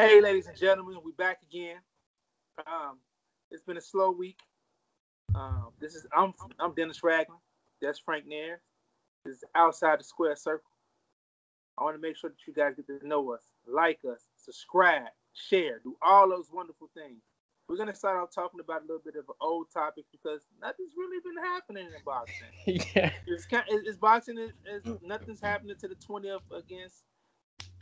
Hey, ladies and gentlemen, we're back again. Um, it's been a slow week. Um, this is I'm I'm Dennis Ragland. That's Frank Nair. This is outside the square circle. I want to make sure that you guys get to know us, like us, subscribe, share, do all those wonderful things. We're gonna start off talking about a little bit of an old topic because nothing's really been happening in boxing. yeah. It's kind it's boxing is, is nothing's happening to the 20th against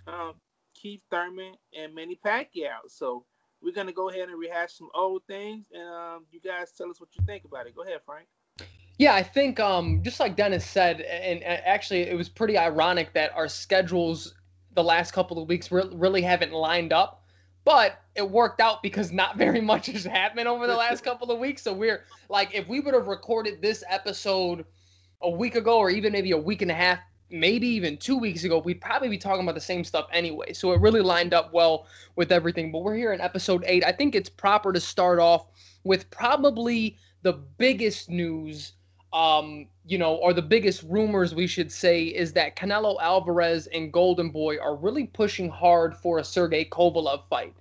um, Keith Thurman and Manny Pacquiao. So we're gonna go ahead and rehash some old things, and um, you guys tell us what you think about it. Go ahead, Frank. Yeah, I think um, just like Dennis said, and, and actually it was pretty ironic that our schedules the last couple of weeks re- really haven't lined up, but it worked out because not very much has happened over the last couple of weeks. So we're like, if we would have recorded this episode a week ago, or even maybe a week and a half, maybe even two weeks ago, we'd probably be talking about the same stuff anyway. So it really lined up well with everything. But we're here in episode eight. I think it's proper to start off with probably the biggest news um, you know, or the biggest rumors we should say is that Canelo Alvarez and Golden Boy are really pushing hard for a Sergey Kovalev fight.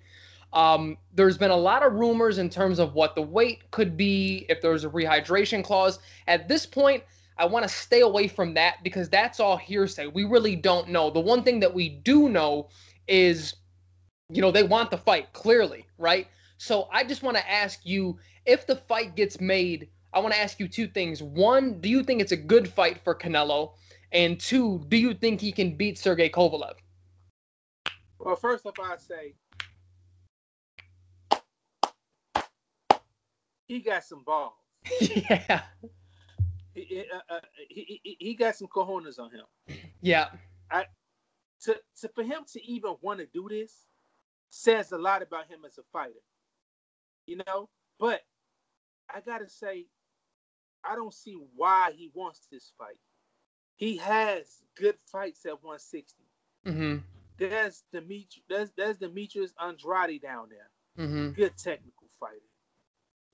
Um, there's been a lot of rumors in terms of what the weight could be, if there's a rehydration clause. At this point, I want to stay away from that because that's all hearsay. We really don't know. The one thing that we do know is, you know, they want the fight clearly, right? So I just want to ask you if the fight gets made I want to ask you two things. One, do you think it's a good fight for Canelo? And two, do you think he can beat Sergey Kovalev? Well, first off, I'd say he got some balls. yeah. He, uh, uh, he, he, he got some cojones on him. Yeah. I to, to for him to even want to do this says a lot about him as a fighter. You know, but I gotta say, I don't see why he wants this fight. He has good fights at 160. Mm-hmm. There's Demetri- there's, there's Demetrius Andrade down there. Mm-hmm. Good technical fighter.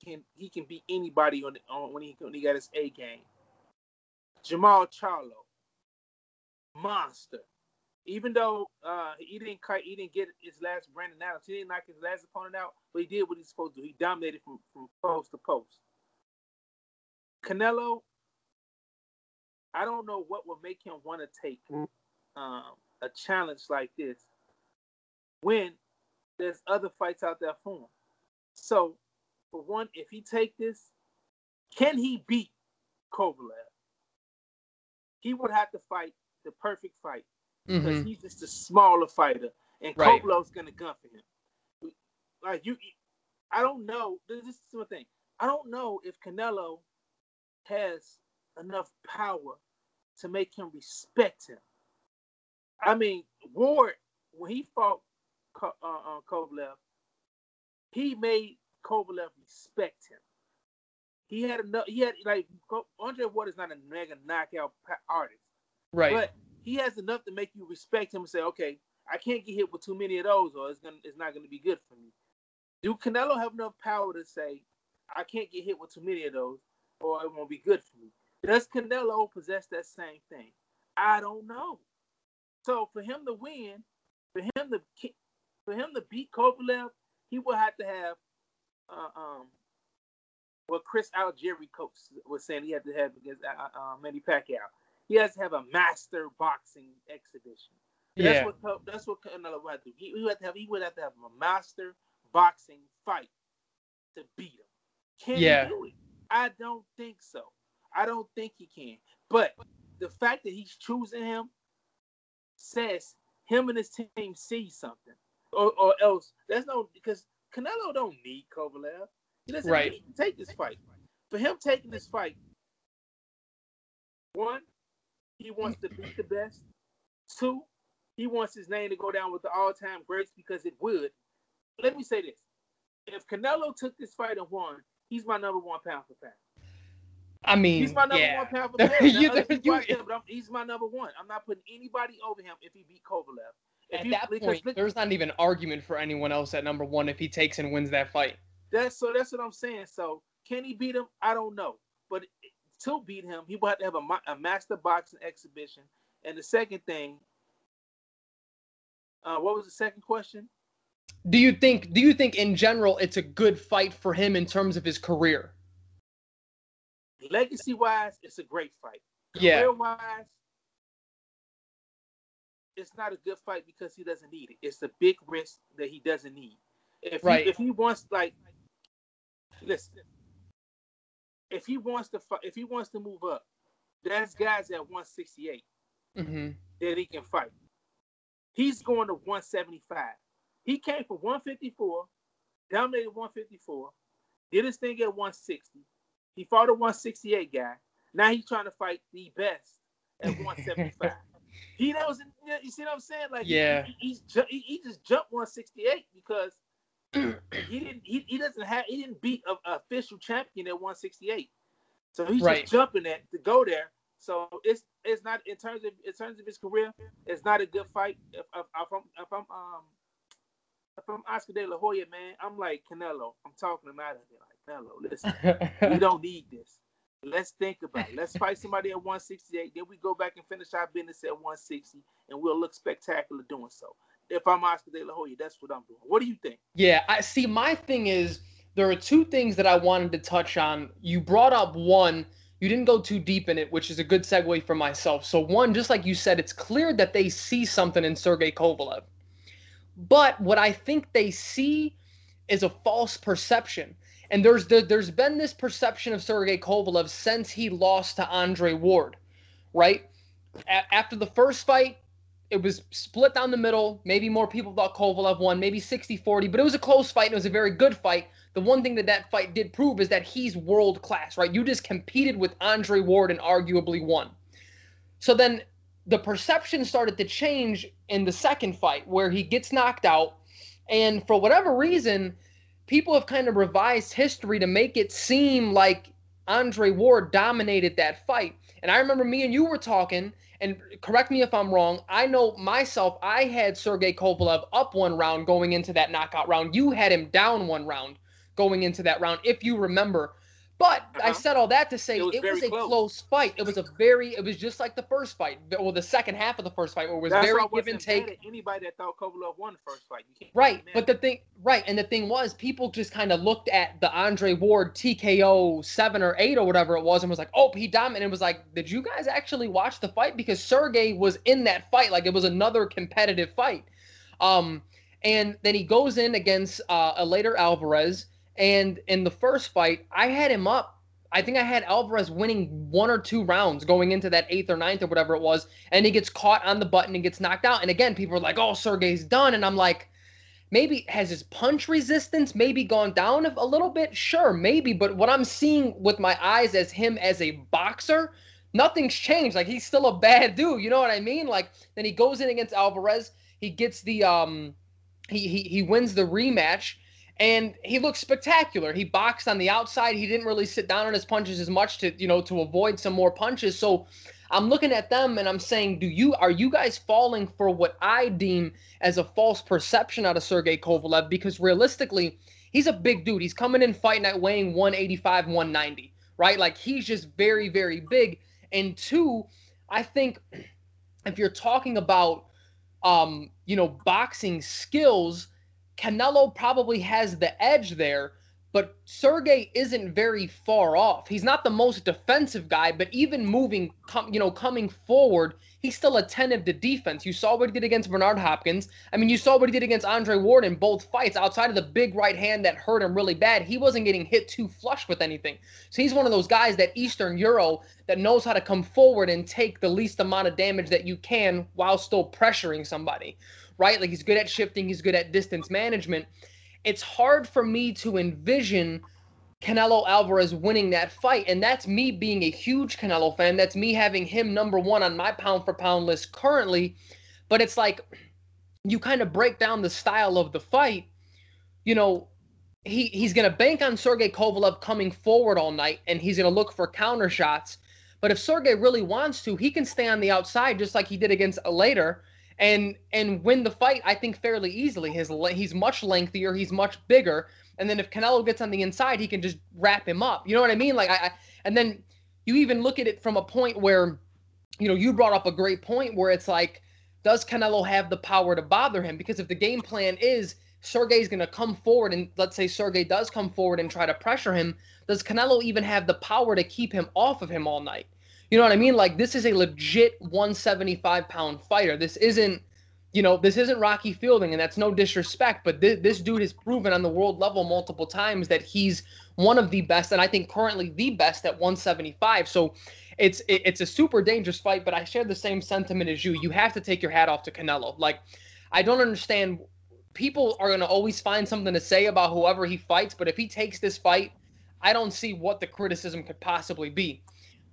Can he can beat anybody on, the, on when he when he got his A game. Jermall Charlo, monster. Even though uh, he didn't cut, he didn't get his last Brandon Adams, he didn't knock his last opponent out, but he did what he's supposed to do. He dominated from, from post to post. Canelo, I don't know what would make him want to take um, a challenge like this when there's other fights out there for him. So, for one, if he take this, can he beat Kovalev? He would have to fight the perfect fight because Mm-hmm. he's just a smaller fighter, and Right. Gonna gun for him. Like you, I don't know. This is the thing. I don't know if Canelo has enough power to make him respect him. I mean, Ward when he fought uh, uh, Kovalev, he made Kovalev respect him. He had enough. He had like Andre Ward is not a mega knockout artist. Right. But he has enough to make you respect him and say, okay, I can't get hit with too many of those, or it's gonna it's not gonna be good for me. Do Canelo have enough power to say, I can't get hit with too many of those, or it won't be good for me? Does Canelo possess that same thing? I don't know. So for him to win, for him to for him to beat Kovalev, he will have to have uh, um what Chris Algieri coach was saying he had to have against uh, uh, Manny Pacquiao. He has to have a master boxing exhibition. That's yeah. what that's what Canelo would have to do. He, he would have to have he would have to have a master boxing fight to beat him. Can Yeah. he do it? I don't think so. I don't think he can. But the fact that he's choosing him says him and his team see something, or, or else there's no because Canelo don't need Kovalev. He doesn't Right. need to take this fight. For him taking this fight, one, he wants to beat the best. Two, he wants his name to go down with the all-time greats because it would. Let me say this: if Canelo took this fight and won, he's my number one pound for pound. I mean, He's my number yeah. one pound for pound. You- you- but I'm, he's my number one. I'm not putting anybody over him if he beat Kovalev. If At that point, there's not even argument for anyone else at number one if he takes and wins that fight. That's so. That's what I'm saying. So can he beat him? I don't know. But to beat him, he will have to have a, a master boxing exhibition. And the second thing, uh, what was the second question? do you think do you think in general it's a good fight for him in terms of his career? Legacy wise, it's a great fight. Yeah. Career wise, it's not a good fight because he doesn't need it. It's a big risk that he doesn't need. If Right. he, if he wants like listen, if he wants to fight, if he wants to move up, there's guys at 168 Mm-hmm. that he can fight. He's going to 175. He came from 154, dominated 154, did his thing at 160. He fought a 168 guy. Now he's trying to fight the best at 175. he knows, you see what I'm saying? Like, Yeah. he, he, he just jumped 168 because he didn't. He, he doesn't have. He didn't beat a, a official champion at 168. So he's Right. just jumping at to go there. So it's it's not in terms of in terms of his career. It's not a good fight. If, if, if I'm if I'm um if I'm Oscar De La Hoya, man, I'm like Canelo. I'm talking him out of it. Like Canelo, listen, we don't need this. Let's think about it. Let's fight somebody at 168. Then we go back and finish our business at 160, and we'll look spectacular doing so. If I'm Oscar De La Hoya, that's what I'm doing. What do you think? Yeah, I see. My thing is there are two things that I wanted to touch on. You brought up one, you didn't go too deep in it, which is a good segue for myself. So, one, just like you said, it's clear that they see something in Sergey Kovalev. But what I think they see is a false perception. And there's there, there's been this perception of Sergey Kovalev since he lost to Andre Ward, right? A- after the first fight, it was split down the middle. Maybe more people thought Kovalev won, maybe 60 40, but it was a close fight and it was a very good fight. The one thing that that fight did prove is that he's world class, right? You just competed with Andre Ward and arguably won. So then the perception started to change in the second fight where he gets knocked out. And for whatever reason, people have kind of revised history to make it seem like Andre Ward dominated that fight. And I remember me and you were talking, and correct me if I'm wrong. I know myself, I had Sergey Kovalev up one round going into that knockout round. You had him down one round going into that round, if you remember. But I Uh-huh. said all that to say It it was was, a close. close fight. It was a very, it was just like the first fight, well, the second half of the first fight, where it was That's very give and take. Anybody that thought Kovalev won the first fight, Right, but the thing, right, and the thing was, people just kind of looked at the Andre Ward TKO seven or eight or whatever it was, and was like, "Oh, he dominated." It was like, did you guys actually watch the fight? Because Sergey was in that fight, like it was another competitive fight. Um, and then he goes in against uh, Eleider Alvarez, and in the first fight, I had him up. I think I had Alvarez winning one or two rounds going into that eighth or ninth or whatever it was, and he gets caught on the button and gets knocked out. And again, people are like, "Oh, Sergey's done," and I'm like maybe has his punch resistance maybe gone down a little bit? Sure maybe. But what i'm seeing with my eyes as him as a boxer nothing's changed. Like he's still a bad dude. You know what i mean? Like then he goes in against alvarez. He gets the um he he, he wins the rematch and he looks spectacular he boxed on the outside he didn't really sit down on his punches as much to you know to avoid some more punches so i'm looking at them and i'm saying do you are you guys falling for what i deem as a false perception out of Sergey Kovalev because realistically, he's a big dude. He's coming in fight night weighing 185, 190, right? Like he's just very, very big. And two, I think if you're talking about um, you know, boxing skills, Canelo probably has the edge there, but Sergey isn't very far off. He's not the most defensive guy, but even moving, com- you know, coming forward, he's still attentive to defense. You saw what he did against Bernard Hopkins. I mean, you saw what he did against Andre Ward in both fights. Outside of the big right hand that hurt him really bad, he wasn't getting hit too flush with anything. So he's one of those guys that Eastern Euro that knows how to come forward and take the least amount of damage that you can while still pressuring somebody, right? Like he's good at shifting, he's good at distance management. It's hard for me to envision Canelo Alvarez winning that fight. And that's me being a huge Canelo fan. That's me having him number one on my pound for pound list currently. But it's like you kind of break down the style of the fight. You know, he, he's going to bank on Sergey Kovalev coming forward all night and he's going to look for counter shots. But if Sergey really wants to, he can stay on the outside just like he did against Eleider and and win the fight I think fairly easily. His he's much lengthier, he's much bigger, and then if Canelo gets on the inside, he can just wrap him up. You know what I mean? Like I, I and then you even look at it from a point where you know, you brought up a great point where it's like does Canelo have the power to bother him? Because if the game plan is Sergey's going to come forward and let's say Sergey does come forward and try to pressure him, does Canelo even have the power to keep him off of him all night? You know what I mean? Like this is a legit 175 pound fighter. This isn't, you know, this isn't Rocky Fielding, and that's no disrespect, but th- this dude has proven on the world level multiple times that he's one of the best, and I think currently the best at 175. So it's it, it's a super dangerous fight. But I share the same sentiment as you. You have to take your hat off to Canelo. Like I don't understand people are going to always find something to say about whoever he fights, but if he takes this fight, I don't see what the criticism could possibly be.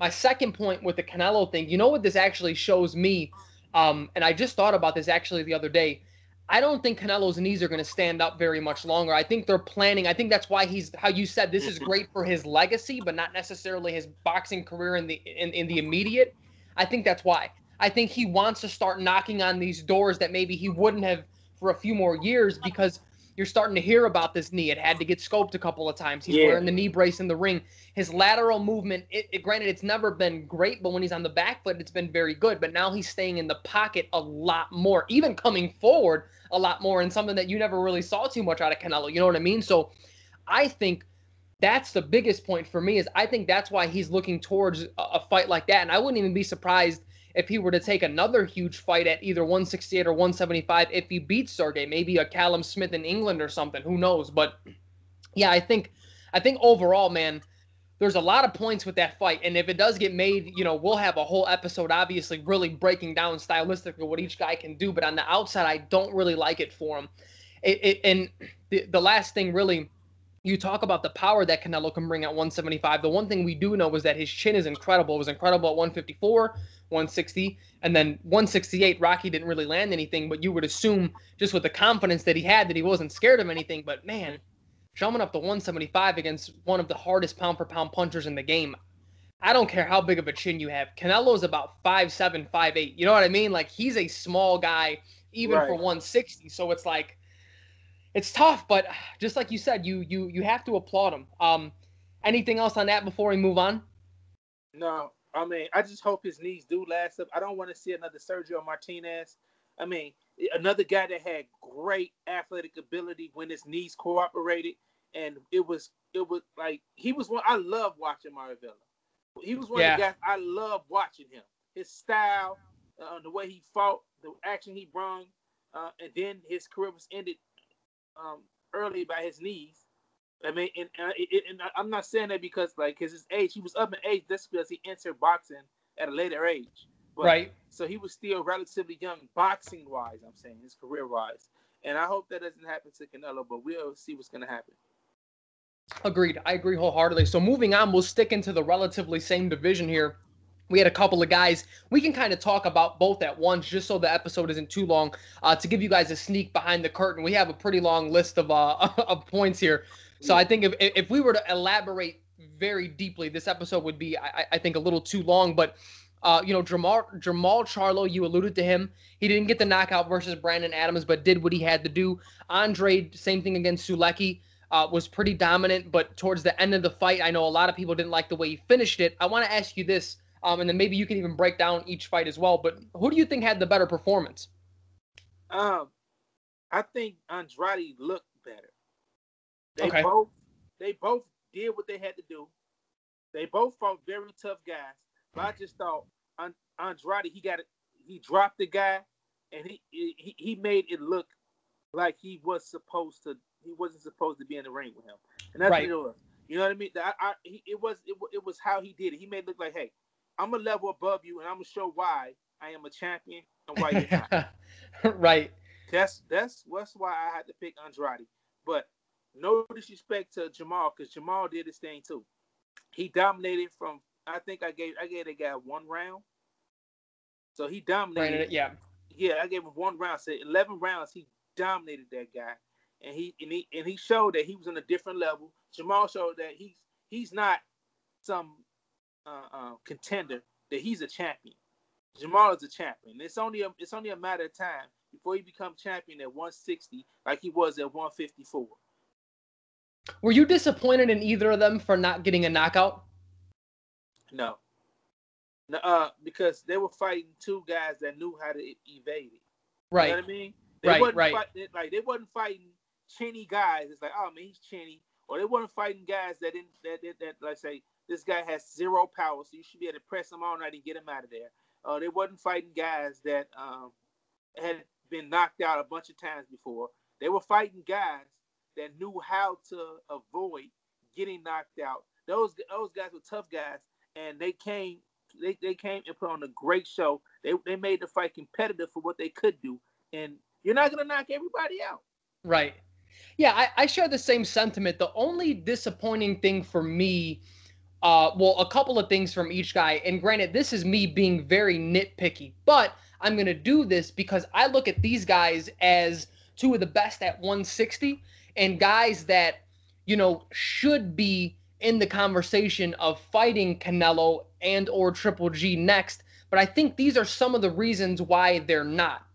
My second point with the Canelo thing, you know what this actually shows me? Um, and I just thought about this actually the other day. I don't think Canelo's knees are going to stand up very much longer. I think they're planning. I think that's why he's how you said this is mm-hmm. great for his legacy, but not necessarily his boxing career in the in, in the immediate. I think that's why. I think he wants to start knocking on these doors that maybe he wouldn't have for a few more years because you're starting to hear about this knee. It had to get scoped a couple of times. He's yeah. wearing the knee brace in the ring. His lateral movement, it, it, granted, it's never been great, but when he's on the back foot, it's been very good. But now he's staying in the pocket a lot more, even coming forward a lot more, and something that you never really saw too much out of Canelo. You know what I mean? So I think that's the biggest point for me is I think that's why he's looking towards a, a fight like that. And I wouldn't even be surprised if he were to take another huge fight at either 168 or 175 if he beats Sergey, maybe a Callum Smith in England or something, who knows? But yeah, I think I think overall, man, there's a lot of points with that fight, and if it does get made, you know, we'll have a whole episode, obviously, really breaking down stylistically what each guy can do. But on the outside, I don't really like it for him. It, it, and the, the last thing, really, you talk about the power that Canelo can bring at 175. The one thing we do know is that his chin is incredible. It was incredible at 154. 160, and then 168. Rocky didn't really land anything, but you would assume just with the confidence that he had that he wasn't scared of anything. But man, jumping up to 175 against one of the hardest pound for pound punchers in the game. I don't care how big of a chin you have. Canelo's about five seven, five eight. You know what I mean? Like he's a small guy, even right. for 160. So it's like it's tough, but just like you said, you you you have to applaud him. Um, anything else on that before we move on? No, I mean, I just hope his knees do last up. I don't want to see another Sergio Martinez. I mean, another guy that had great athletic ability when his knees cooperated, and it was it was like he was one. I love watching Maravilla. He was one yeah. of the guys I love watching him. His style, uh, the way he fought, the action he brought, uh, and then his career was ended um, early by his knees. I mean, and, it, and I'm not saying that because like his age, he was up in age. That's because he entered boxing at a later age. But, right. So he was still relatively young, boxing wise. I'm saying his career wise, and I hope that doesn't happen to Canelo. But we'll see what's going to happen. Agreed. I agree wholeheartedly. So moving on, we'll stick into the relatively same division here. We had a couple of guys. We can kind of talk about both at once, just so the episode isn't too long. Uh, to give you guys a sneak behind the curtain, we have a pretty long list of uh, of points here. So I think if if we were to elaborate very deeply, this episode would be, I, I think, a little too long. But uh, you know, Jamal Jermall Charlo, you alluded to him. He didn't get the knockout versus Brandon Adams, but did what he had to do. Andre, same thing against Sulecki. Uh, was pretty dominant, but towards the end of the fight, I know a lot of people didn't like the way he finished it. I want to ask you this, um, and then maybe you can even break down each fight as well. But who do you think had the better performance? Um, I think Andrade looked better. They okay. both they both did what they had to do. They both fought very tough guys. But I just thought Andrade he got it. He dropped the guy, and he he he made it look like he was supposed to. He wasn't supposed to be in the ring with him, and that's right. what it was. You know what I mean? I, I, he, it was it, it was how he did it. He made it look like, hey, I'm a level above you, and I'm gonna show why I am a champion and why you're not. right. That's that's that's why I had to pick Andrade. But no disrespect to Jamal because Jamal did his thing too. He dominated from I think I gave I gave that guy one round. So he dominated. It, yeah. Yeah, I gave him one round. So eleven rounds, he dominated that guy, and he and he and he showed that he was on a different level. Jamal showed that he's he's not some uh, uh, contender, that he's a champion. Jamal is a champion. It's only a it's only a matter of time before he become champion at 160, like he was at 154. Were you disappointed in either of them for not getting a knockout? No. No, uh, because they were fighting two guys that knew how to evade it. Right. You know what I mean? They right, right. Fight, like they wasn't fighting chinny guys. It's like, oh man, he's chinny. Or they weren't fighting guys that didn't that that, that like say this guy has zero power, so you should be able to press him all night and get him out of there. Uh, they wasn't fighting guys that um, had been knocked out a bunch of times before. They were fighting guys that knew how to avoid getting knocked out. Those those guys were tough guys, and they came they, they came and put on a great show. They they made the fight competitive for what they could do, and you're not gonna knock everybody out. Right. Yeah, I, I share the same sentiment. The only disappointing thing for me, uh, well, a couple of things from each guy. And granted, this is me being very nitpicky, but I'm gonna do this because I look at these guys as two of the best at 160 and guys that you know should be in the conversation of fighting Canelo and or Triple G next, but I think these are some of the reasons why they're not.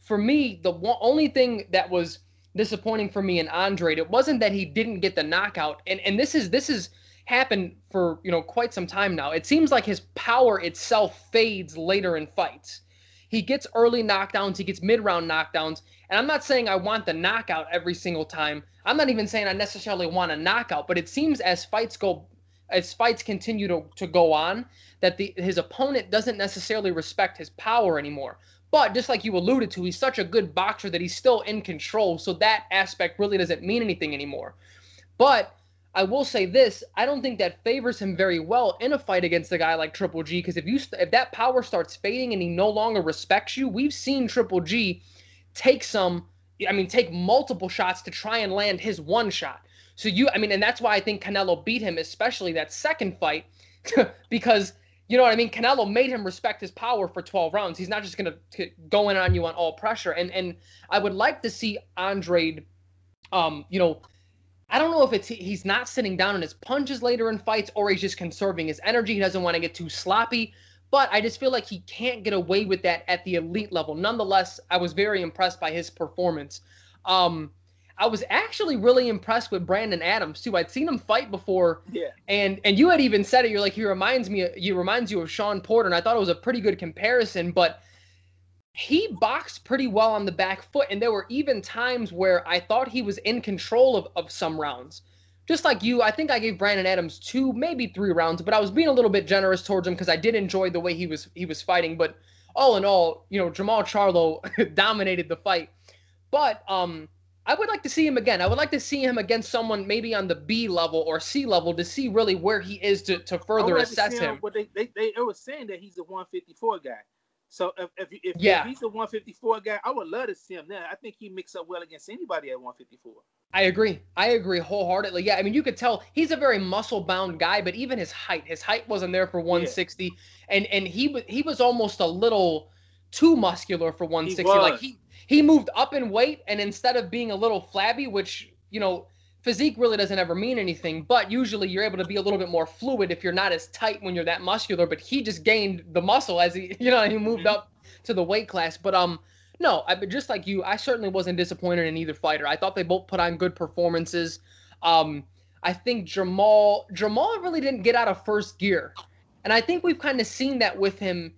For me, the one, only thing that was disappointing for me in Andre, it wasn't that he didn't get the knockout, and and this is this is happened for you know quite some time now. It seems like his power itself fades later in fights. He gets early knockdowns, he gets mid-round knockdowns, and I'm not saying I want the knockout every single time. I'm not even saying I necessarily want a knockout, but it seems as fights go as fights continue to, to go on that the his opponent doesn't necessarily respect his power anymore. But just like you alluded to, he's such a good boxer that he's still in control. So that aspect really doesn't mean anything anymore. But I will say this: I don't think that favors him very well in a fight against a guy like Triple G. Because if you if that power starts fading and he no longer respects you, we've seen Triple G take some. I mean, take multiple shots to try and land his one shot. So you, I mean, and that's why I think Canelo beat him, especially that second fight, because you know what I mean. Canelo made him respect his power for 12 rounds. He's not just gonna go in on you on all pressure. And and I would like to see Andre, um, you know, I don't know if it's he's not sitting down in his punches later in fights or he's just conserving his energy. He doesn't want to get too sloppy. But I just feel like he can't get away with that at the elite level. Nonetheless, I was very impressed by his performance. Um, I was actually really impressed with Brandon Adams too. I'd seen him fight before, yeah. And and you had even said it. You're like he reminds me. He reminds you of Sean Porter, and I thought it was a pretty good comparison. But he boxed pretty well on the back foot, and there were even times where I thought he was in control of of some rounds. Just like you, I think I gave Brandon Adams two, maybe three rounds, but I was being a little bit generous towards him because I did enjoy the way he was he was fighting. But all in all, you know, Jamal Charlo dominated the fight. But um I would like to see him again. I would like to see him against someone maybe on the B level or C level to see really where he is to, to further assess him. But they, they, they, they were saying that he's a 154 guy. So if, if, if, yeah. if he's a 154 guy, I would love to see him there. I think he mix up well against anybody at 154. I agree. I agree wholeheartedly. Yeah, I mean, you could tell he's a very muscle-bound guy, but even his height, his height wasn't there for 160, yeah. and and he was he was almost a little too muscular for 160. He like he he moved up in weight, and instead of being a little flabby, which you know physique really doesn't ever mean anything, but usually you're able to be a little bit more fluid if you're not as tight when you're that muscular. But he just gained the muscle as he, you know, he moved mm-hmm. up to the weight class. But um, no, I but just like you, I certainly wasn't disappointed in either fighter. I thought they both put on good performances. Um, I think Jamal Jamal really didn't get out of first gear, and I think we've kind of seen that with him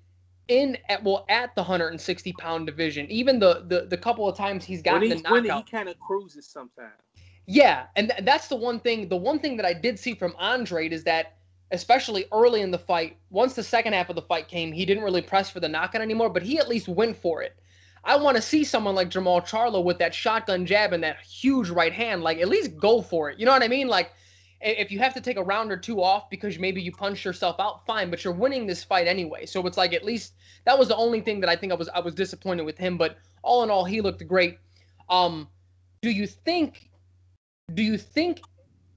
in at well at the 160 pound division. Even the the, the couple of times he's gotten the knockout, he kind of cruises sometimes. Yeah, and th- that's the one thing. The one thing that I did see from Andre is that, especially early in the fight, once the second half of the fight came, he didn't really press for the knockout anymore, but he at least went for it. I want to see someone like Jamal Charlo with that shotgun jab and that huge right hand, like at least go for it. You know what I mean? Like if you have to take a round or two off because maybe you punched yourself out, fine, but you're winning this fight anyway. So it's like at least that was the only thing that I think I was I was disappointed with him. But all in all, he looked great. Um, do you think do you think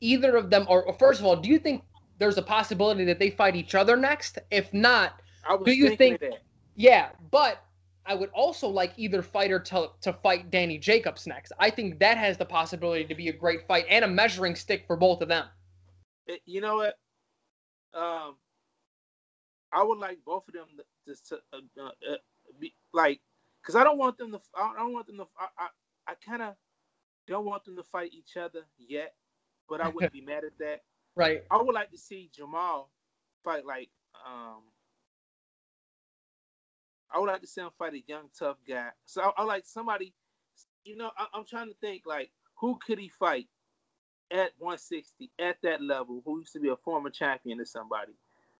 either of them, or, or, first of all, do you think there's a possibility that they fight each other next? If not, do you think? Yeah, but I would also like either fighter to to fight Danny Jacobs next. I think that has the possibility to be a great fight and a measuring stick for both of them. You know what? Um, I would like both of them to, to uh, uh, be like, because I don't want them to. I don't want them to. I I, I kind of don't want them to fight each other yet, but I wouldn't be mad at that. Right. I would like to see Jamal fight like um I would like to see him fight a young tough guy. So I, I like somebody, you know, I, am trying to think like who could he fight at 160 at that level? Who used to be a former champion or somebody?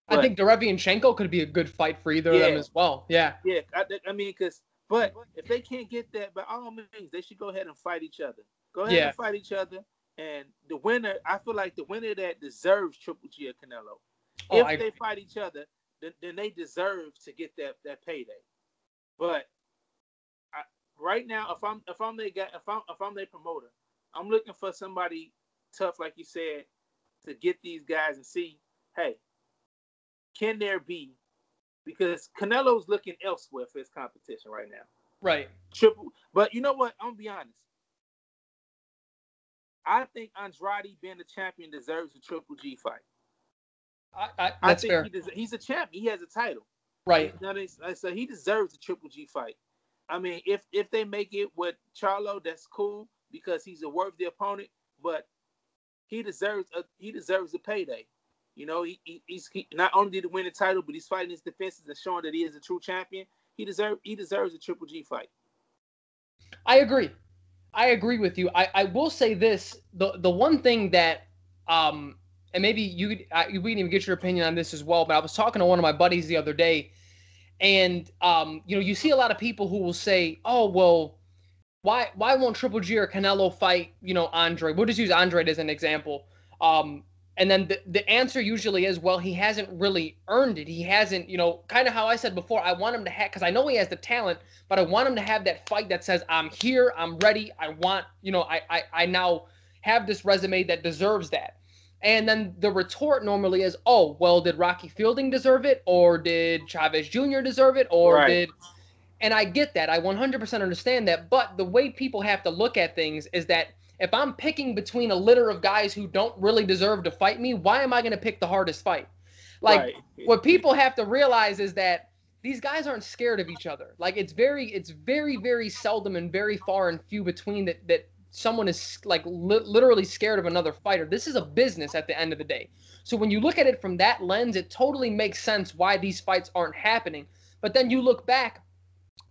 But, I think Derevyanchenko could be a good fight for either yeah, of them as well. Yeah. Yeah, I, I mean, because but if they can't get that, by all means, they should go ahead and fight each other. Go ahead yeah. and fight each other. And the winner, I feel like the winner that deserves Triple G or Canelo. Oh, if I, they fight each other, then, then they deserve to get that that payday. But I, right now, if I'm if I'm they got if I'm if I'm their promoter, I'm looking for somebody tough, like you said, to get these guys and see, hey, can there be because Canelo's looking elsewhere for his competition right now. Right. Triple but you know what? I'm gonna be honest. I think Andrade being the champion deserves a triple G fight. I, I, I think fair. He des- he's a champion. He has a title. Right. So he deserves a triple G fight. I mean, if if they make it with Charlo, that's cool because he's a worthy opponent. But he deserves a he deserves a payday. You know, he, he he's he, not only did he win the title, but he's fighting his defenses and showing that he is a true champion. He deserves he deserves a Triple G fight. I agree. I agree with you. I, I will say this: the the one thing that um and maybe you I, we can even get your opinion on this as well. But I was talking to one of my buddies the other day, and um you know you see a lot of people who will say, oh well, why why won't Triple G or Canelo fight you know Andre? We'll just use Andre as an example. Um, and then the, the answer usually is, well, he hasn't really earned it. He hasn't, you know, kind of how I said before, I want him to have, because I know he has the talent, but I want him to have that fight that says, I'm here, I'm ready, I want, you know, I, I, I now have this resume that deserves that. And then the retort normally is, oh, well, did Rocky Fielding deserve it? Or did Chavez Jr. deserve it? Or right. did. And I get that. I 100% understand that. But the way people have to look at things is that if I'm picking between a litter of guys who don't really deserve to fight me, why am I going to pick the hardest fight? Like right. what people have to realize is that these guys aren't scared of each other. Like it's very it's very very seldom and very far and few between that that someone is like li- literally scared of another fighter. This is a business at the end of the day. So when you look at it from that lens, it totally makes sense why these fights aren't happening. But then you look back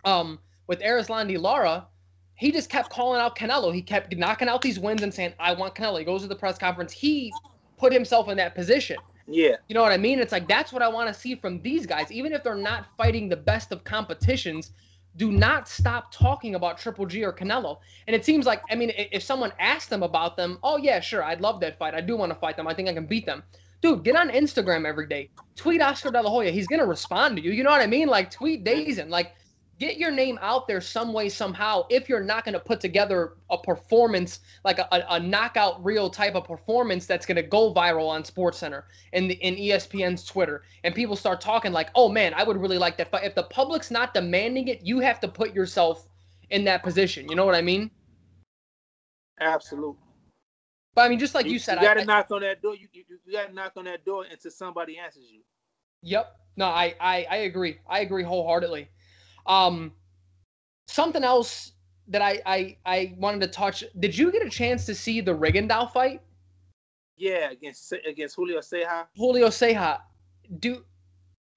um, with Erislandy Lara, he just kept calling out Canelo. He kept knocking out these wins and saying, I want Canelo. He goes to the press conference. He put himself in that position. Yeah. You know what I mean? It's like that's what I want to see from these guys. Even if they're not fighting the best of competitions, do not stop talking about Triple G or Canelo. And it seems like, I mean, if someone asked them about them, oh, yeah, sure, I'd love that fight. I do want to fight them. I think I can beat them. Dude, get on Instagram every day. Tweet Oscar De La Hoya. He's going to respond to you. You know what I mean? Like, tweet DAZN. Like, get your name out there some way somehow if you're not going to put together a performance like a, a, knockout real type of performance that's going to go viral on SportsCenter and in espn's twitter. And people start talking like oh man i would really like that. If the public's not demanding it you have to put yourself in that position. You know what i mean? Absolutely. But i mean just like you, you said you got to knock on that door. You, you, you got to knock on that door until somebody answers you. Yep. No I, I i agree. I agree wholeheartedly um, something else that I, I I wanted to touch. Did you get a chance to see the Rigondeaux fight? Yeah, against against Julio Ceja. Julio Ceja, do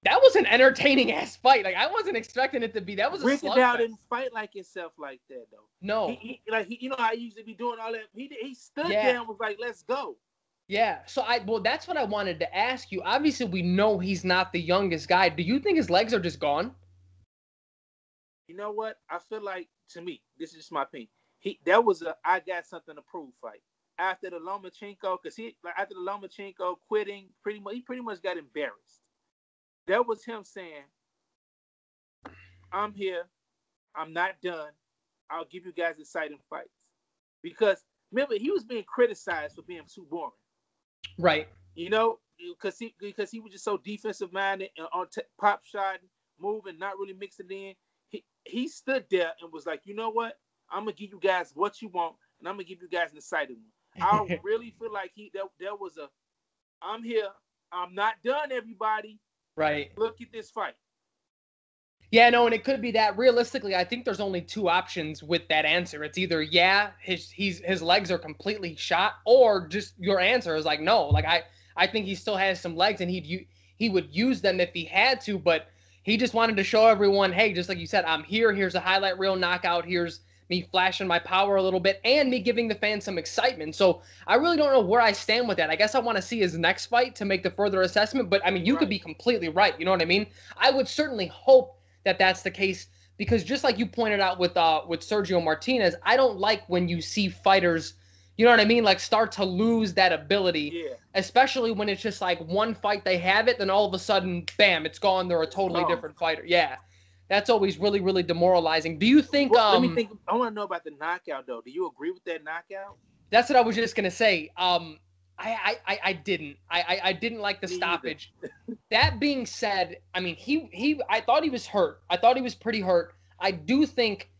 that was an entertaining ass fight. Like I wasn't expecting it to be. That was a Rigondeaux didn't fight like himself like that though. No, he, he, like he, you know, I used to be doing all that. He he stood yeah. there and was like, "Let's go." Yeah. So I well, that's what I wanted to ask you. Obviously, we know he's not the youngest guy. Do you think his legs are just gone? You know what? I feel like to me, this is just my opinion. He that was a I got something to prove fight. After the Lomachenko, because he like after the Lomachenko quitting, pretty much he pretty much got embarrassed. That was him saying, I'm here, I'm not done. I'll give you guys exciting fights. Because remember, he was being criticized for being too boring. Right. You know, because he because he was just so defensive minded and on t- pop shot, moving, not really mixing in he stood there and was like, you know what? I'm gonna give you guys what you want, and I'm gonna give you guys an exciting one. I really feel like he that there was a, I'm here, I'm not done, everybody. Right. Look at this fight. Yeah, no, and it could be that. Realistically, I think there's only two options with that answer. It's either yeah, his he's his legs are completely shot, or just your answer is like no. Like I I think he still has some legs, and he'd he would use them if he had to, but he just wanted to show everyone, hey, just like you said, I'm here. Here's a highlight reel knockout. Here's me flashing my power a little bit, and me giving the fans some excitement. So I really don't know where I stand with that. I guess I want to see his next fight to make the further assessment. But I mean, you right. could be completely right. You know what I mean? I would certainly hope that that's the case because just like you pointed out with uh with Sergio Martinez, I don't like when you see fighters you know what I mean? Like start to lose that ability. Yeah. Especially when it's just like one fight they have it, then all of a sudden, bam, it's gone. They're a totally oh. different fighter. Yeah. That's always really, really demoralizing. Do you think well, um let me um, think I want to know about the knockout though. Do you agree with that knockout? That's what I was just gonna say. Um I I, I didn't. I, I, I didn't like the me stoppage. that being said, I mean he he I thought he was hurt. I thought he was pretty hurt. I do think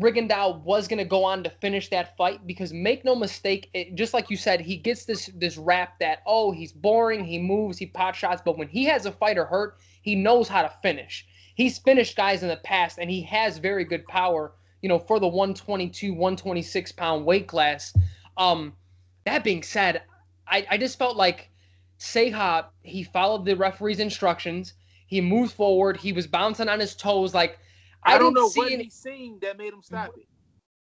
Rigondeaux was going to go on to finish that fight because make no mistake, it, just like you said, he gets this this rap that oh he's boring, he moves, he pot shots, but when he has a fighter hurt, he knows how to finish. He's finished guys in the past, and he has very good power. You know, for the 122, 126 pound weight class. Um, that being said, I, I just felt like Ceja he followed the referee's instructions. He moved forward. He was bouncing on his toes like I, I don't know what any... he's seeing that made him stop it.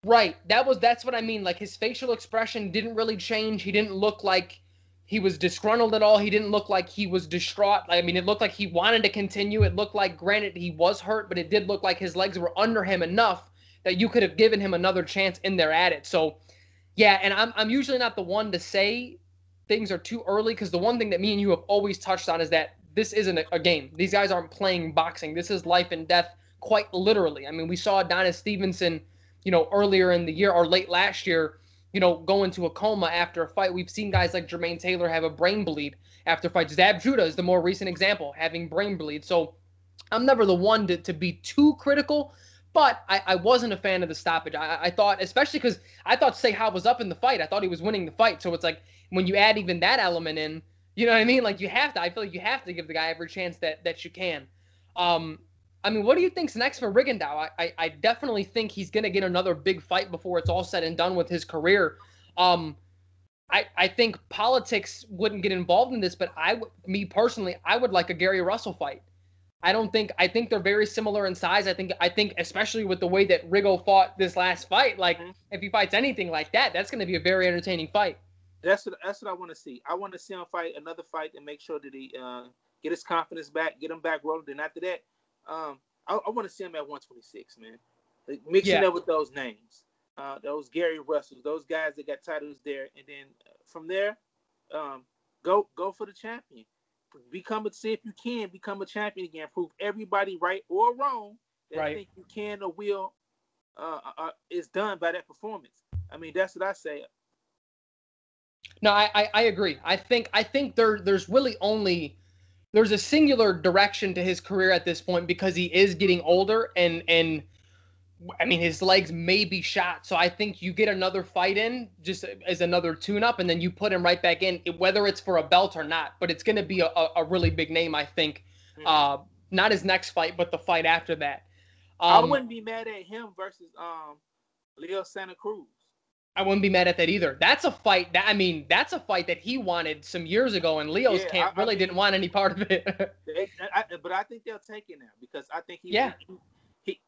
Right. That was that's what I mean. Like his facial expression didn't really change. He didn't look like he was disgruntled at all. He didn't look like he was distraught. I mean, it looked like he wanted to continue. It looked like, granted, he was hurt, but it did look like his legs were under him enough that you could have given him another chance in there at it. So, yeah, and I'm I'm usually not the one to say things are too early because the one thing that me and you have always touched on is that this isn't a, a game. These guys aren't playing boxing. This is life and death quite literally. I mean, we saw Adonis Stevenson, you know, earlier in the year or late last year, you know, go into a coma after a fight. We've seen guys like Jermaine Taylor have a brain bleed after fights. Zab Judah is the more recent example, having brain bleed. So I'm never the one to, to be too critical, but I, I wasn't a fan of the stoppage. I, I thought, especially because I thought Ceja was up in the fight. I thought he was winning the fight. So it's like when you add even that element in, you know what I mean? Like you have to. I feel like you have to give the guy every chance that that you can. Um, I mean, what do you think's next for Rigondeaux? I, I, I definitely think he's going to get another big fight before it's all said and done with his career. Um, I, I think politics wouldn't get involved in this, but I, me personally, I would like a Gary Russell fight. I don't think I think they're very similar in size. I think I think especially with the way that Rigo fought this last fight, like mm-hmm. if he fights anything like that, that's going to be a very entertaining fight. That's what that's what I want to see. I want to see him fight another fight and make sure that he uh, get his confidence back, get him back rolling. Then after that, um, I, I want to see him at 126, man. Like, mixing yeah. up with those names, uh, those Gary Russells, those guys that got titles there, and then uh, from there, um, go go for the champion. Become a see if you can become a champion again. Prove everybody right or wrong that right. think you can or will uh, uh, uh, is done by that performance. I mean, that's what I say. No, I, I, I agree. I think I think there there's really only there's a singular direction to his career at this point because he is getting older and and I mean his legs may be shot. So I think you get another fight in just as another tune up and then you put him right back in whether it's for a belt or not, but it's going to be a, a, really big name I think. Mm-hmm. Uh, not his next fight but the fight after that. Um, I wouldn't be mad at him versus um Leo Santa Cruz. I wouldn't be mad at that either. That's a fight that I mean, that's a fight that he wanted some years ago, and Leo's yeah, camp I, really I mean, didn't want any part of it. they, I, but I think they'll take it now because I think he, yeah. he, he,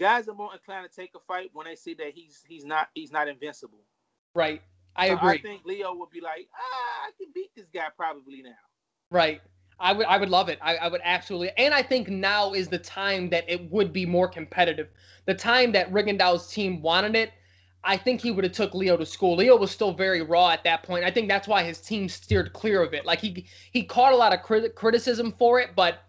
guys are more inclined to take a fight when they see that he's he's not he's not invincible. Right. I so agree. I think Leo would be like, ah, I can beat this guy probably now. Right. I would I would love it. I, I would absolutely and I think now is the time that it would be more competitive. The time that Rigondeaux's team wanted it I think he would have took Leo to school. Leo was still very raw at that point. I think that's why his team steered clear of it. Like he he caught a lot of crit- criticism for it, but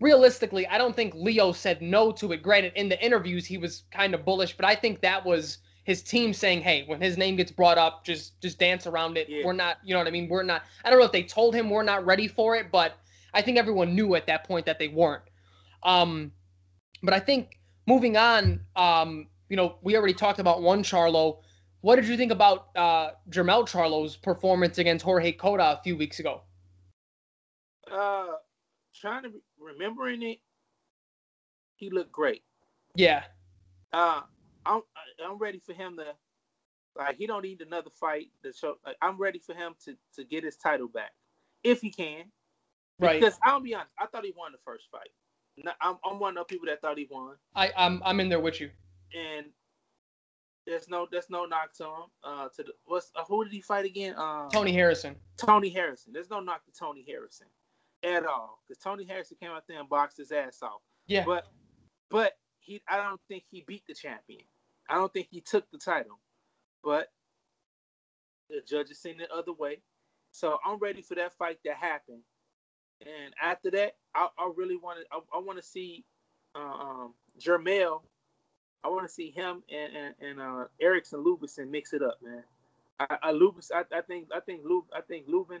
realistically, I don't think Leo said no to it. Granted, in the interviews he was kind of bullish, but I think that was his team saying, "Hey, when his name gets brought up, just just dance around it. Yeah. We're not, you know what I mean? We're not. I don't know if they told him we're not ready for it, but I think everyone knew at that point that they weren't. Um, but I think moving on, um, you know, we already talked about one Charlo. What did you think about uh, Jermell Charlo's performance against Jorge Cota a few weeks ago? Uh, trying to re- remembering it, he looked great. Yeah. Uh, I'm I'm ready for him to like he don't need another fight to show. Like, I'm ready for him to to get his title back if he can. Right. Because I'll be honest, I thought he won the first fight. I'm I'm one of the people that thought he won. I I'm I'm in there with you and There's no there's no knock to him. Uh, to the what's uh, who did he fight again? Um, Tony Harrison. Tony Harrison. There's no knock to Tony Harrison at all because Tony Harrison came out there and boxed his ass off. Yeah. But but he I don't think he beat the champion. I don't think he took the title. But the judges seen it other way. So I'm ready for that fight to happen. And after that, I, I really want to I, I want to see uh, um, Jermell. I want to see him and and, and uh, Erickson Lubison mix it up, man. I, I Lubis, I, I think I think Lub, I think Lubin,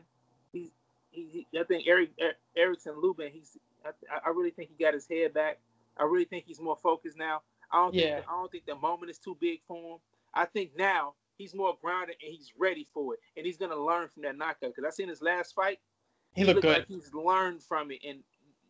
he's he, he I think Eric er, Erickson Lubin, he's I, I really think he got his head back. I really think he's more focused now. I don't Yeah. think I don't think the moment is too big for him. I think now he's more grounded and he's ready for it, and he's gonna learn from that knockout. Because I seen his last fight, He looked good. like he's learned from it, and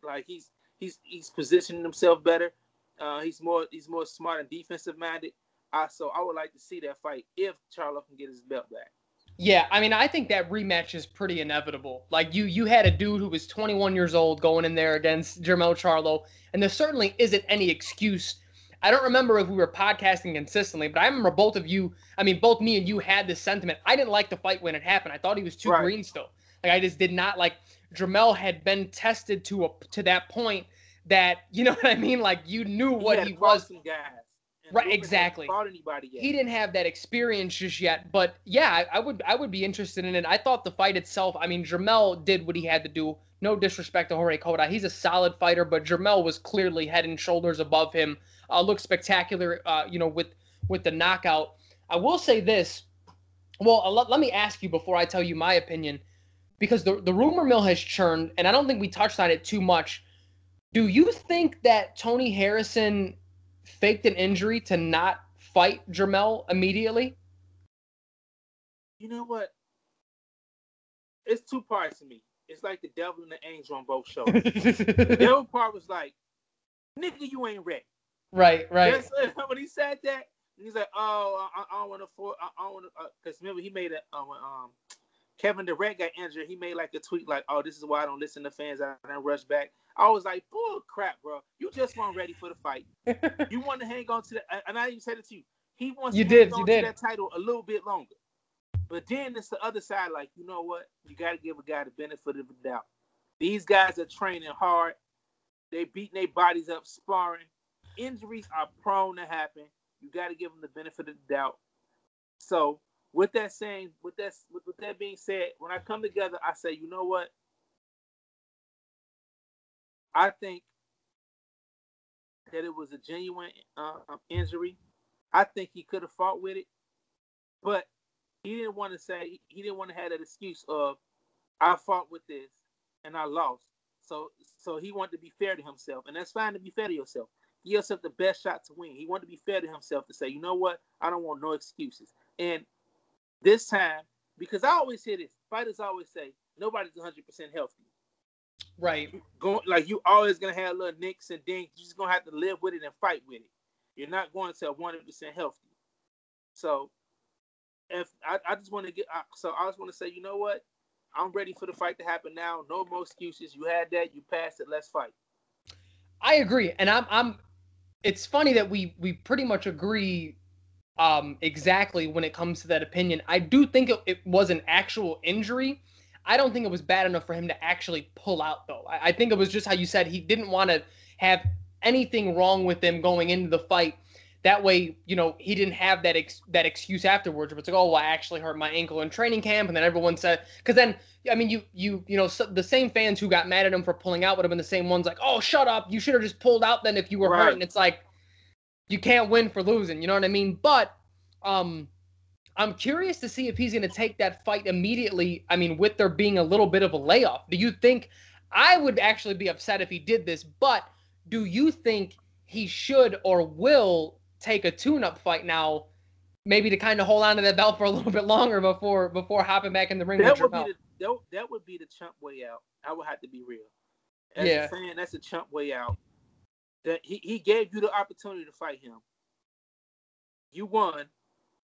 like he's he's he's positioning himself better. Uh, he's more he's more smart and defensive minded. I so I would like to see that fight if Charlo can get his belt back. Yeah, I mean, I think that rematch is pretty inevitable. Like you, you had a dude who was 21 years old going in there against Jermel Charlo, and there certainly isn't any excuse. I don't remember if we were podcasting consistently, but I remember both of you. I mean, both me and you had this sentiment. I didn't like the fight when it happened. I thought he was too Right. green still. Like I just did not like. Jermel had been tested to a to that point that you know what I mean. Like you knew what had he was. Some guys. Right, Ruben exactly. Anybody yet? he didn't have that experience just yet. But yeah, I, I would I would be interested in it. I thought the fight itself. I mean, Jermel did what he had to do. No disrespect to Jorge Cota, he's a solid fighter, but Jermel was clearly head and shoulders above him. Uh, looked spectacular, uh, you know, with with the knockout. I will say this. Well, uh, let, let me ask you before I tell you my opinion, because the the rumor mill has churned, and I don't think we touched on it too much. Do you think that Tony Harrison faked an injury to not fight Jermel immediately? You know what? It's two parts to me. It's like the devil and the angel on both shows. the devil part was like, "Nigga, you ain't ready." right, right. That's- when he said that, he's like, "Oh, I, I don't want to for, I, I don't want to," because remember he made a uh, when, um Kevin Durant got injured. He made like a tweet like, "Oh, this is why I don't listen to fans. I don't rush back." I was like, "Bull crap, bro! You just weren't ready for the fight. You want to hang on to that." And I even said it to you. He wants You to did, hang you did. that title a little bit longer. But then it's the other side. Like, you know what? You got to give a guy the benefit of the doubt. These guys are training hard. They beating their bodies up, sparring. Injuries are prone to happen. You got to give them the benefit of the doubt. So, with that saying, with that with, with that being said, when I come together, I say, you know what? I think that it was a genuine uh, um, injury. I think he could have fought with it, but he didn't want to say he didn't want to have that excuse of I fought with this and I lost. So so he wanted to be fair to himself, and that's fine to be fair to yourself. Give yourself the best shot to win. He wanted to be fair to himself to say, you know what, I don't want no excuses. And this time, because I always hear this, fighters always say nobody's 100 percent healthy. Right. Going like you always gonna have little nicks and dings. You're just gonna have to live with it and fight with it. You're not going to 100 percent healthy. So if I, I just want to get, so I just want to say, you know what? I'm ready for the fight to happen now. No more excuses. You had that. You passed it. Let's fight. I agree, and I'm I'm. It's funny that we we pretty much agree, um, exactly when it comes to that opinion. I do think it, it was an actual injury. I don't think it was bad enough for him to actually pull out, though. I, I think it was just how you said he didn't want to have anything wrong with him going into the fight. That way, you know, he didn't have that ex- that excuse afterwards. But it's like, oh, well, I actually hurt my ankle in training camp, and then everyone said, because then, I mean, you you you know, so the same fans who got mad at him for pulling out would have been the same ones like, oh, shut up, you should have just pulled out then if you were hurt. And it's like, you can't win for losing. You know what I mean? But, um, I'm curious to see if he's going to take that fight immediately. I mean, with there being a little bit of a layoff, do you think? I would actually be upset if he did this, but do you think he should or will take a tune-up fight now, maybe to kind of hold on to that belt for a little bit longer before before hopping back in the ring That with would be the that, that would be the chump way out. I would have to be real. As Yeah. that's a chump way out. That he, he gave you the opportunity to fight him. You won.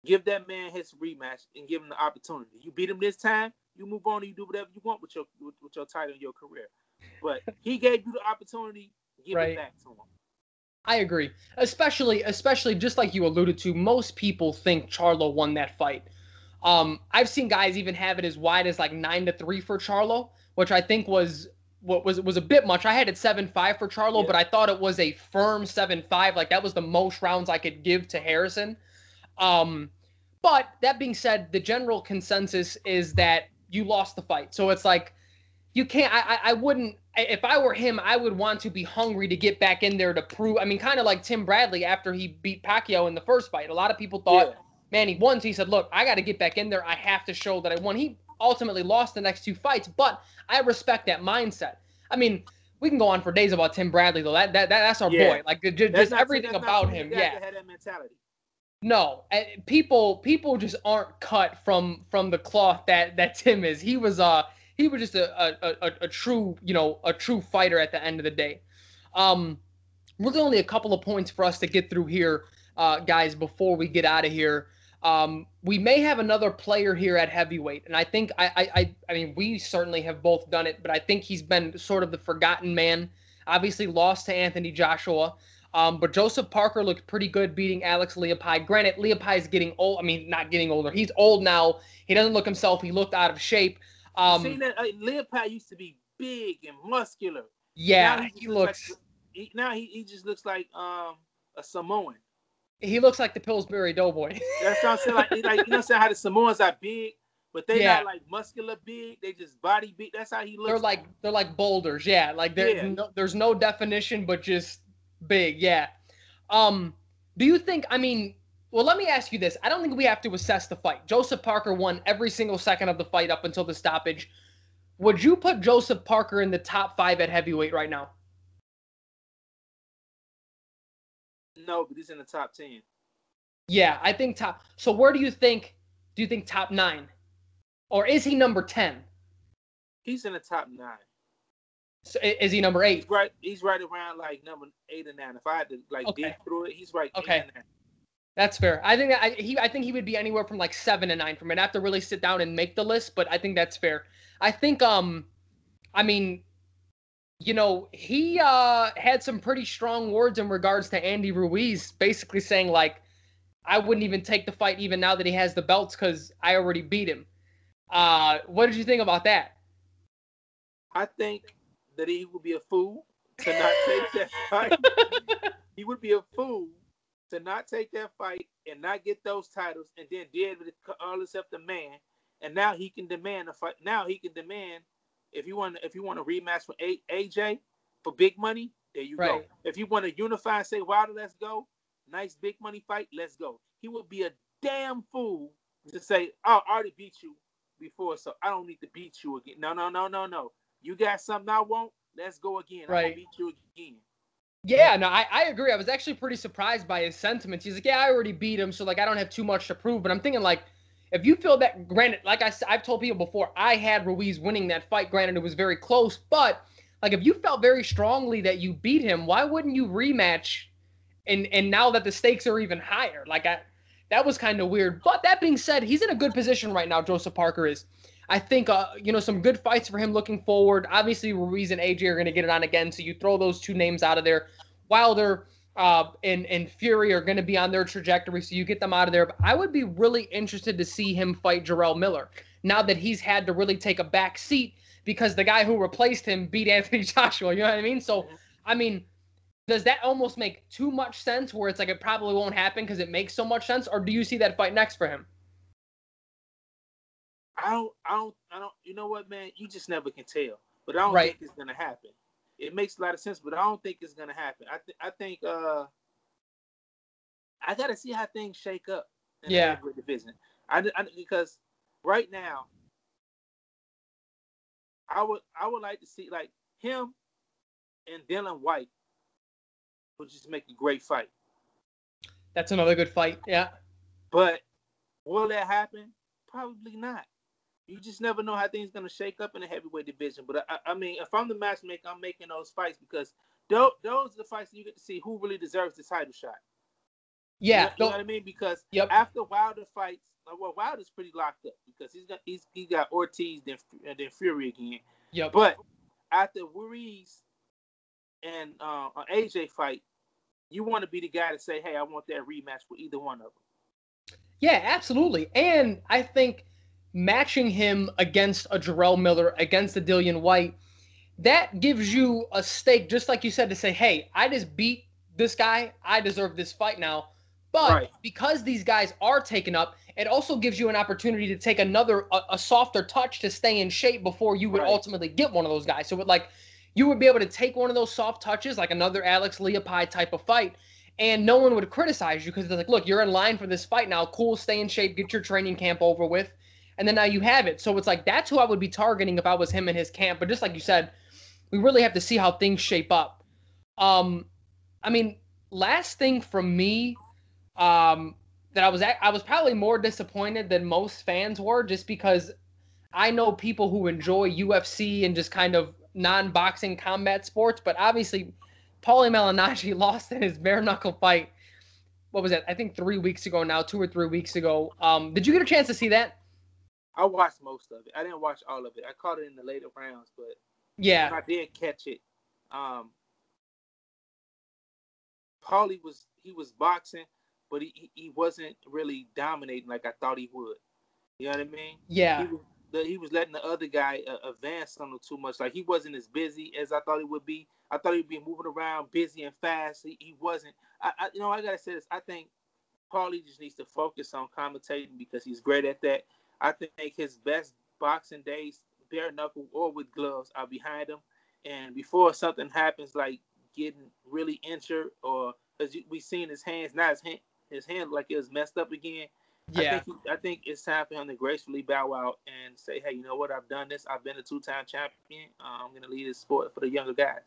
Give that man his rematch and give him the opportunity. You beat him this time, you move on and you do whatever you want with your with, with your title and your career. But he gave you the opportunity, give Right. it back to him. I agree. Especially, especially just like you alluded to, most people think Charlo won that fight. Um, I've seen guys even have it as wide as like nine to three for Charlo, which I think was what was it was a bit much. I had it seven five for Charlo, yeah. but I thought it was a firm seven five. Like that was the most rounds I could give to Harrison. Um, but that being said, the general consensus is that you lost the fight. So it's like you can't. I I wouldn't. If I were him, I would want to be hungry to get back in there to prove. I mean, kind of like Tim Bradley after he beat Pacquiao in the first fight. A lot of people thought. Yeah man, he won. So he said, look, I got to get back in there. I have to show that I won. He ultimately lost the next two fights, but I respect that mindset. I mean, we can go on for days about Tim Bradley though. That that, that that's our yeah. boy. Like just, just not, everything about him. Yeah. No, people people just aren't cut from from the cloth that that Tim is. He was uh he was just a a, a, a true you know a true fighter at the end of the day. Um, really only a couple of points for us to get through here, uh, guys, before we get out of here. Um, we may have another player here at heavyweight, and I think I, I I mean we certainly have both done it, but I think he's been sort of the forgotten man. Obviously lost to Anthony Joshua, um, but Joseph Parker looked pretty good beating Alex Leapai. Granted, Leapai is getting old. I mean, not getting older. He's old now. He doesn't look himself. He looked out of shape. Um, See that uh, used to be big and muscular. Yeah, he, he looks. Like, he, now he, he just looks like um a Samoan. He looks like the Pillsbury Doughboy. That's what I'm saying. Like, like you know, saying how the Samoans are big, but they yeah. not like muscular big. They just body big. That's how he looks. They're like they're like boulders. Yeah, like there's yeah. no there's no definition, but just big. Yeah. Um. Do you think? I mean, well, let me ask you this. I don't think we have to assess the fight. Joseph Parker won every single second of the fight up until the stoppage. Would you put Joseph Parker in the top five at heavyweight right now? No, but he's in the top ten. Yeah, I think top. So where do you think? Do you think top nine, or is he number ten? He's in the top nine. So is he number eight? He's right. He's right around like number eight or nine. If I had to like okay. dig through it, he's right. Okay. That's fair. I think I he I think he would be anywhere from like seven to nine for me. I'd have to really sit down and make the list, but I think that's fair. I think um, I mean, you know, he uh, had some pretty strong words in regards to Andy Ruiz, basically saying like, "I wouldn't even take the fight even now that he has the belts because I already beat him." Uh, what did you think about that? I think that he would be a fool to not take that fight. he would be a fool to not take that fight and not get those titles, and then did all himself the man, and now he can demand a fight. Now he can demand if you want if you want a rematch with a- AJ for big money, there you right. go. If you want to unify and say, Wilder, let's go, nice big money fight, let's go. He would be a damn fool to say, Oh, I already beat you before, so I don't need to beat you again. No, no, no, no, no. You got something I want, let's go again. Right. beat you again. Yeah, no, I, I agree. I was actually pretty surprised by his sentiments. He's like, Yeah, I already beat him, so like I don't have too much to prove. But I'm thinking like if you feel that, granted, like I, I've told people before, I had Ruiz winning that fight. Granted, it was very close, but like if you felt very strongly that you beat him, why wouldn't you rematch? And and now that the stakes are even higher, like I, that was kind of weird. But that being said, he's in a good position right now. Joseph Parker is. I think uh, you know some good fights for him looking forward. Obviously, Ruiz and AJ are going to get it on again, so you throw those two names out of there. Wilder uh, and and Fury are going to be on their trajectory, so you get them out of there. But I would be really interested to see him fight Jarrell Miller now that he's had to really take a back seat because the guy who replaced him beat Anthony Joshua. You know what I mean? So, I mean, does that almost make too much sense? Where it's like it probably won't happen because it makes so much sense, or do you see that fight next for him? I don't, I don't, I don't. You know what, man? You just never can tell. But I don't right. think it's gonna happen it makes a lot of sense, but I don't think it's gonna happen. I th- I think uh I gotta see how things shake up in yeah. the division. I, I because right now I would I would like to see like him and Dillian Whyte would just make a great fight. That's another good fight, yeah. But will that happen? Probably not you just never know how things gonna shake up in the heavyweight division. But I, I mean, if I'm the matchmaker, I'm making those fights because those, those are the fights that you get to see who really deserves the title shot. Yeah, you know, you know what I mean? Because yep. after Wilder fights, uh, well, Wilder's pretty locked up because he's got he's he got Ortiz then uh, then Fury again. Yeah, but after Ruiz and uh, uh AJ fight, you want to be the guy to say, "Hey, I want that rematch with either one of them." Yeah, absolutely. And I think matching him against a Jarrell Miller, against a Dillian Whyte, that gives you a stake, just like you said, to say, "Hey, I just beat this guy. I deserve this fight now." But right. because these guys are taken up, it also gives you an opportunity to take another a, a softer touch to stay in shape before you would right. ultimately get one of those guys. So it like you would be able to take one of those soft touches, like another Alex Leapai type of fight, and no one would criticize you because they're like, look, you're in line for this fight now. Cool, stay in shape, get your training camp over with, and then now you have it. So it's like that's who I would be targeting if I was him in his camp. But just like you said, we really have to see how things shape up. Um, I mean, last thing from me um, that I was at, I was probably more disappointed than most fans were, just because I know people who enjoy UFC and just kind of non-boxing combat sports, but obviously, Paulie Malignaggi lost in his bare knuckle fight. What was that? I think three weeks ago now, two or three weeks ago. Um, did you get a chance to see that? I watched most of it. I didn't watch all of it. I caught it in the later rounds, but yeah, I did catch it. Um, Paulie was he was boxing but he, he wasn't really dominating like I thought he would. You know what I mean? Yeah. He was, the, he was letting the other guy uh, advance on him too much. Like he wasn't as busy as I thought he would be. I thought he'd be moving around busy and fast. He, he wasn't. I, I, you know, I gotta say this. I think Paulie just needs to focus on commentating because he's great at that. I think his best boxing days, bare knuckle or with gloves, are behind him. And before something happens, like getting really injured or as we seen his hands, not his hand, his hand like it was messed up again. Yeah. I think, he, I think it's time for him to gracefully bow out and say, hey, you know what? I've done this. I've been a two time champion. Uh, I'm going to lead this sport for the younger guys.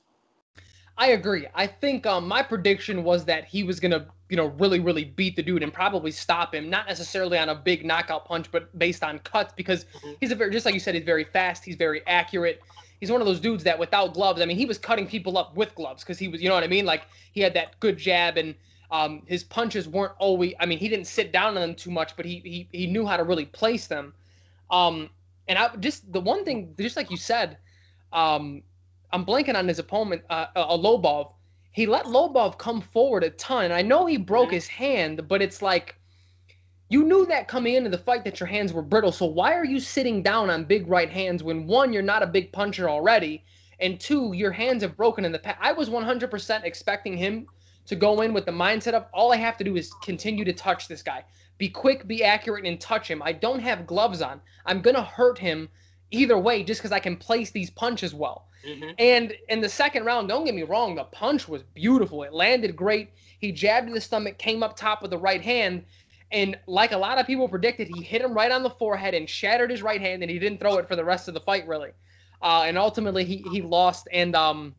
I agree. I think um, my prediction was that he was gonna, you know, really, really beat the dude and probably stop him. Not necessarily on a big knockout punch, but based on cuts because mm-hmm. he's a very, just like you said, he's very fast. He's very accurate. He's one of those dudes that without gloves, I mean, he was cutting people up with gloves because he was, you know what I mean? Like he had that good jab and um, his punches weren't always. I mean, he didn't sit down on them too much, but he he he knew how to really place them. Um, and I just the one thing, just like you said, um, I'm blanking on his opponent, uh, a Lobov. He let Lobov come forward a ton, and I know he broke mm-hmm. his hand, but it's like you knew that coming into the fight that your hands were brittle. So why are you sitting down on big right hands when one, you're not a big puncher already, and two, your hands have broken in the past? I was 100% expecting him to go in with the mindset of all I have to do is continue to touch this guy. Be quick, be accurate, and touch him. I don't have gloves on. I'm going to hurt him either way just because I can place these punches well. Mm-hmm. And in the second round, don't get me wrong, the punch was beautiful. It landed great. He jabbed in the stomach, came up top with the right hand. And like a lot of people predicted, he hit him right on the forehead and shattered his right hand, and he didn't throw it for the rest of the fight, really. Uh, and ultimately, he, he lost. And um,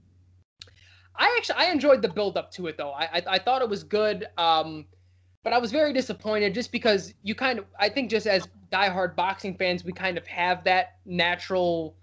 I actually I enjoyed the build up to it though. I I, I thought it was good. Um, but I was very disappointed just because you kind of I think just as diehard boxing fans we kind of have that natural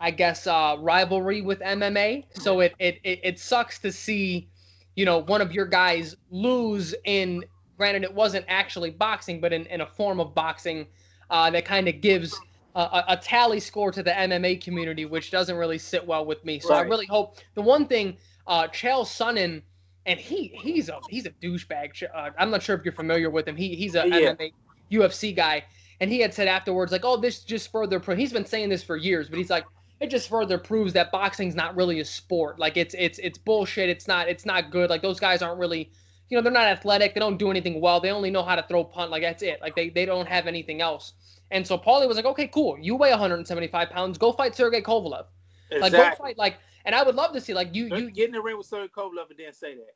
I guess uh, rivalry with MMA. So it, it it it sucks to see you know one of your guys lose in granted it wasn't actually boxing but in, in a form of boxing uh, that kind of gives a, a, tally score to the MMA community, which doesn't really sit well with me. So right. I really hope the one thing uh, Chael Sonnen, and he he's a he's a douchebag. Uh, I'm not sure if you're familiar with him. He he's a yeah. MMA UFC guy, and he had said afterwards like, "Oh, this just further." Pro-. He's been saying this for years, but he's like, it just further proves that boxing's not really a sport. Like it's it's it's bullshit. It's not it's not good. Like those guys aren't really, you know, they're not athletic. They don't do anything well. They only know how to throw punt. Like that's it. Like they they don't have anything else. And so Paulie was like, okay, cool. You weigh 175 pounds. Go fight Sergey Kovalev. Exactly. Like go fight like and I would love to see like you you get in the ring with Sergey Kovalev and then say that.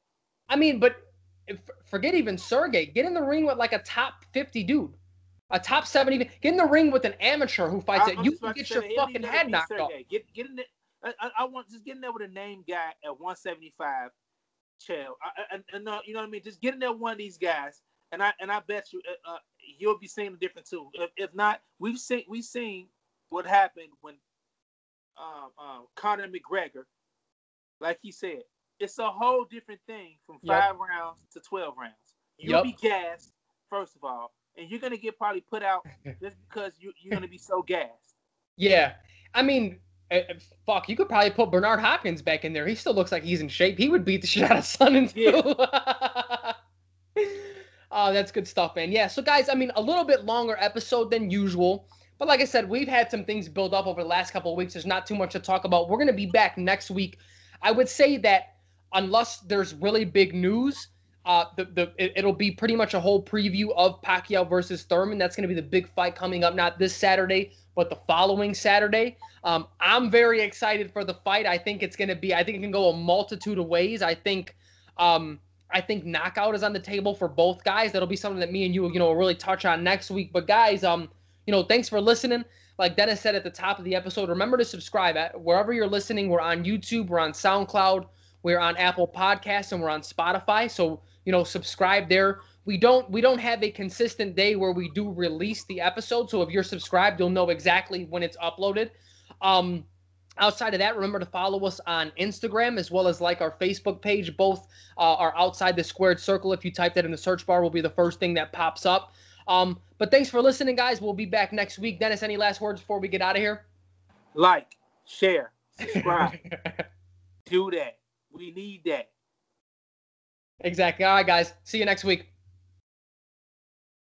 I mean, but if, forget even Sergey. Get in the ring with like a top fifty dude, a top seventy. Get in the ring with an amateur who fights it. You can get your fucking head knocked off. Get get in there. I, I, want just get in there with a name guy at 175. Chael, I, I, I, you know what I mean. Just get in there with one of these guys, and I and I bet you uh, uh, you'll be seeing a difference too. If, if not, we've seen we've seen what happened when um, um, Conor McGregor, like he said, it's a whole different thing from five yep. rounds to 12 rounds. You'll yep. be gassed, first of all, and you're going to get probably put out just because you, you're going to be so gassed. Yeah. I mean, uh, fuck, you could probably put Bernard Hopkins back in there. He still looks like he's in shape. He would beat the shit out of Sonnen too. Yeah. oh, that's good stuff, man. Yeah. So guys, I mean, a little bit longer episode than usual. But like I said, we've had some things build up over the last couple of weeks. There's not too much to talk about. We're gonna be back next week. I would say that unless there's really big news, uh, the the it, will be pretty much a whole preview of Pacquiao versus Thurman. That's going to be the big fight coming up, not this Saturday, but the following Saturday. Um, I'm very excited for the fight. I think it's going to be. I think it can go a multitude of ways. I think. Um, I think knockout is on the table for both guys. That'll be something that me and you, you know, will really touch on next week. But guys, um, you know, thanks for listening. Like Dennis said at the top of the episode, remember to subscribe at wherever you're listening. We're on YouTube, we're on SoundCloud, we're on Apple Podcasts, and we're on Spotify. So you know, subscribe there. We don't we don't have a consistent day where we do release the episode. So if you're subscribed, you'll know exactly when it's uploaded. Um, outside of that, remember to follow us on Instagram as well as like our Facebook page. Both uh, are outside the squared circle. If you type that in the search bar, will be the first thing that pops up. Um, but thanks for listening, guys. We'll be back next week. Dennis, any last words before we get out of here? Like, share, subscribe. do that. We need that. Exactly. All right, guys. See you next week.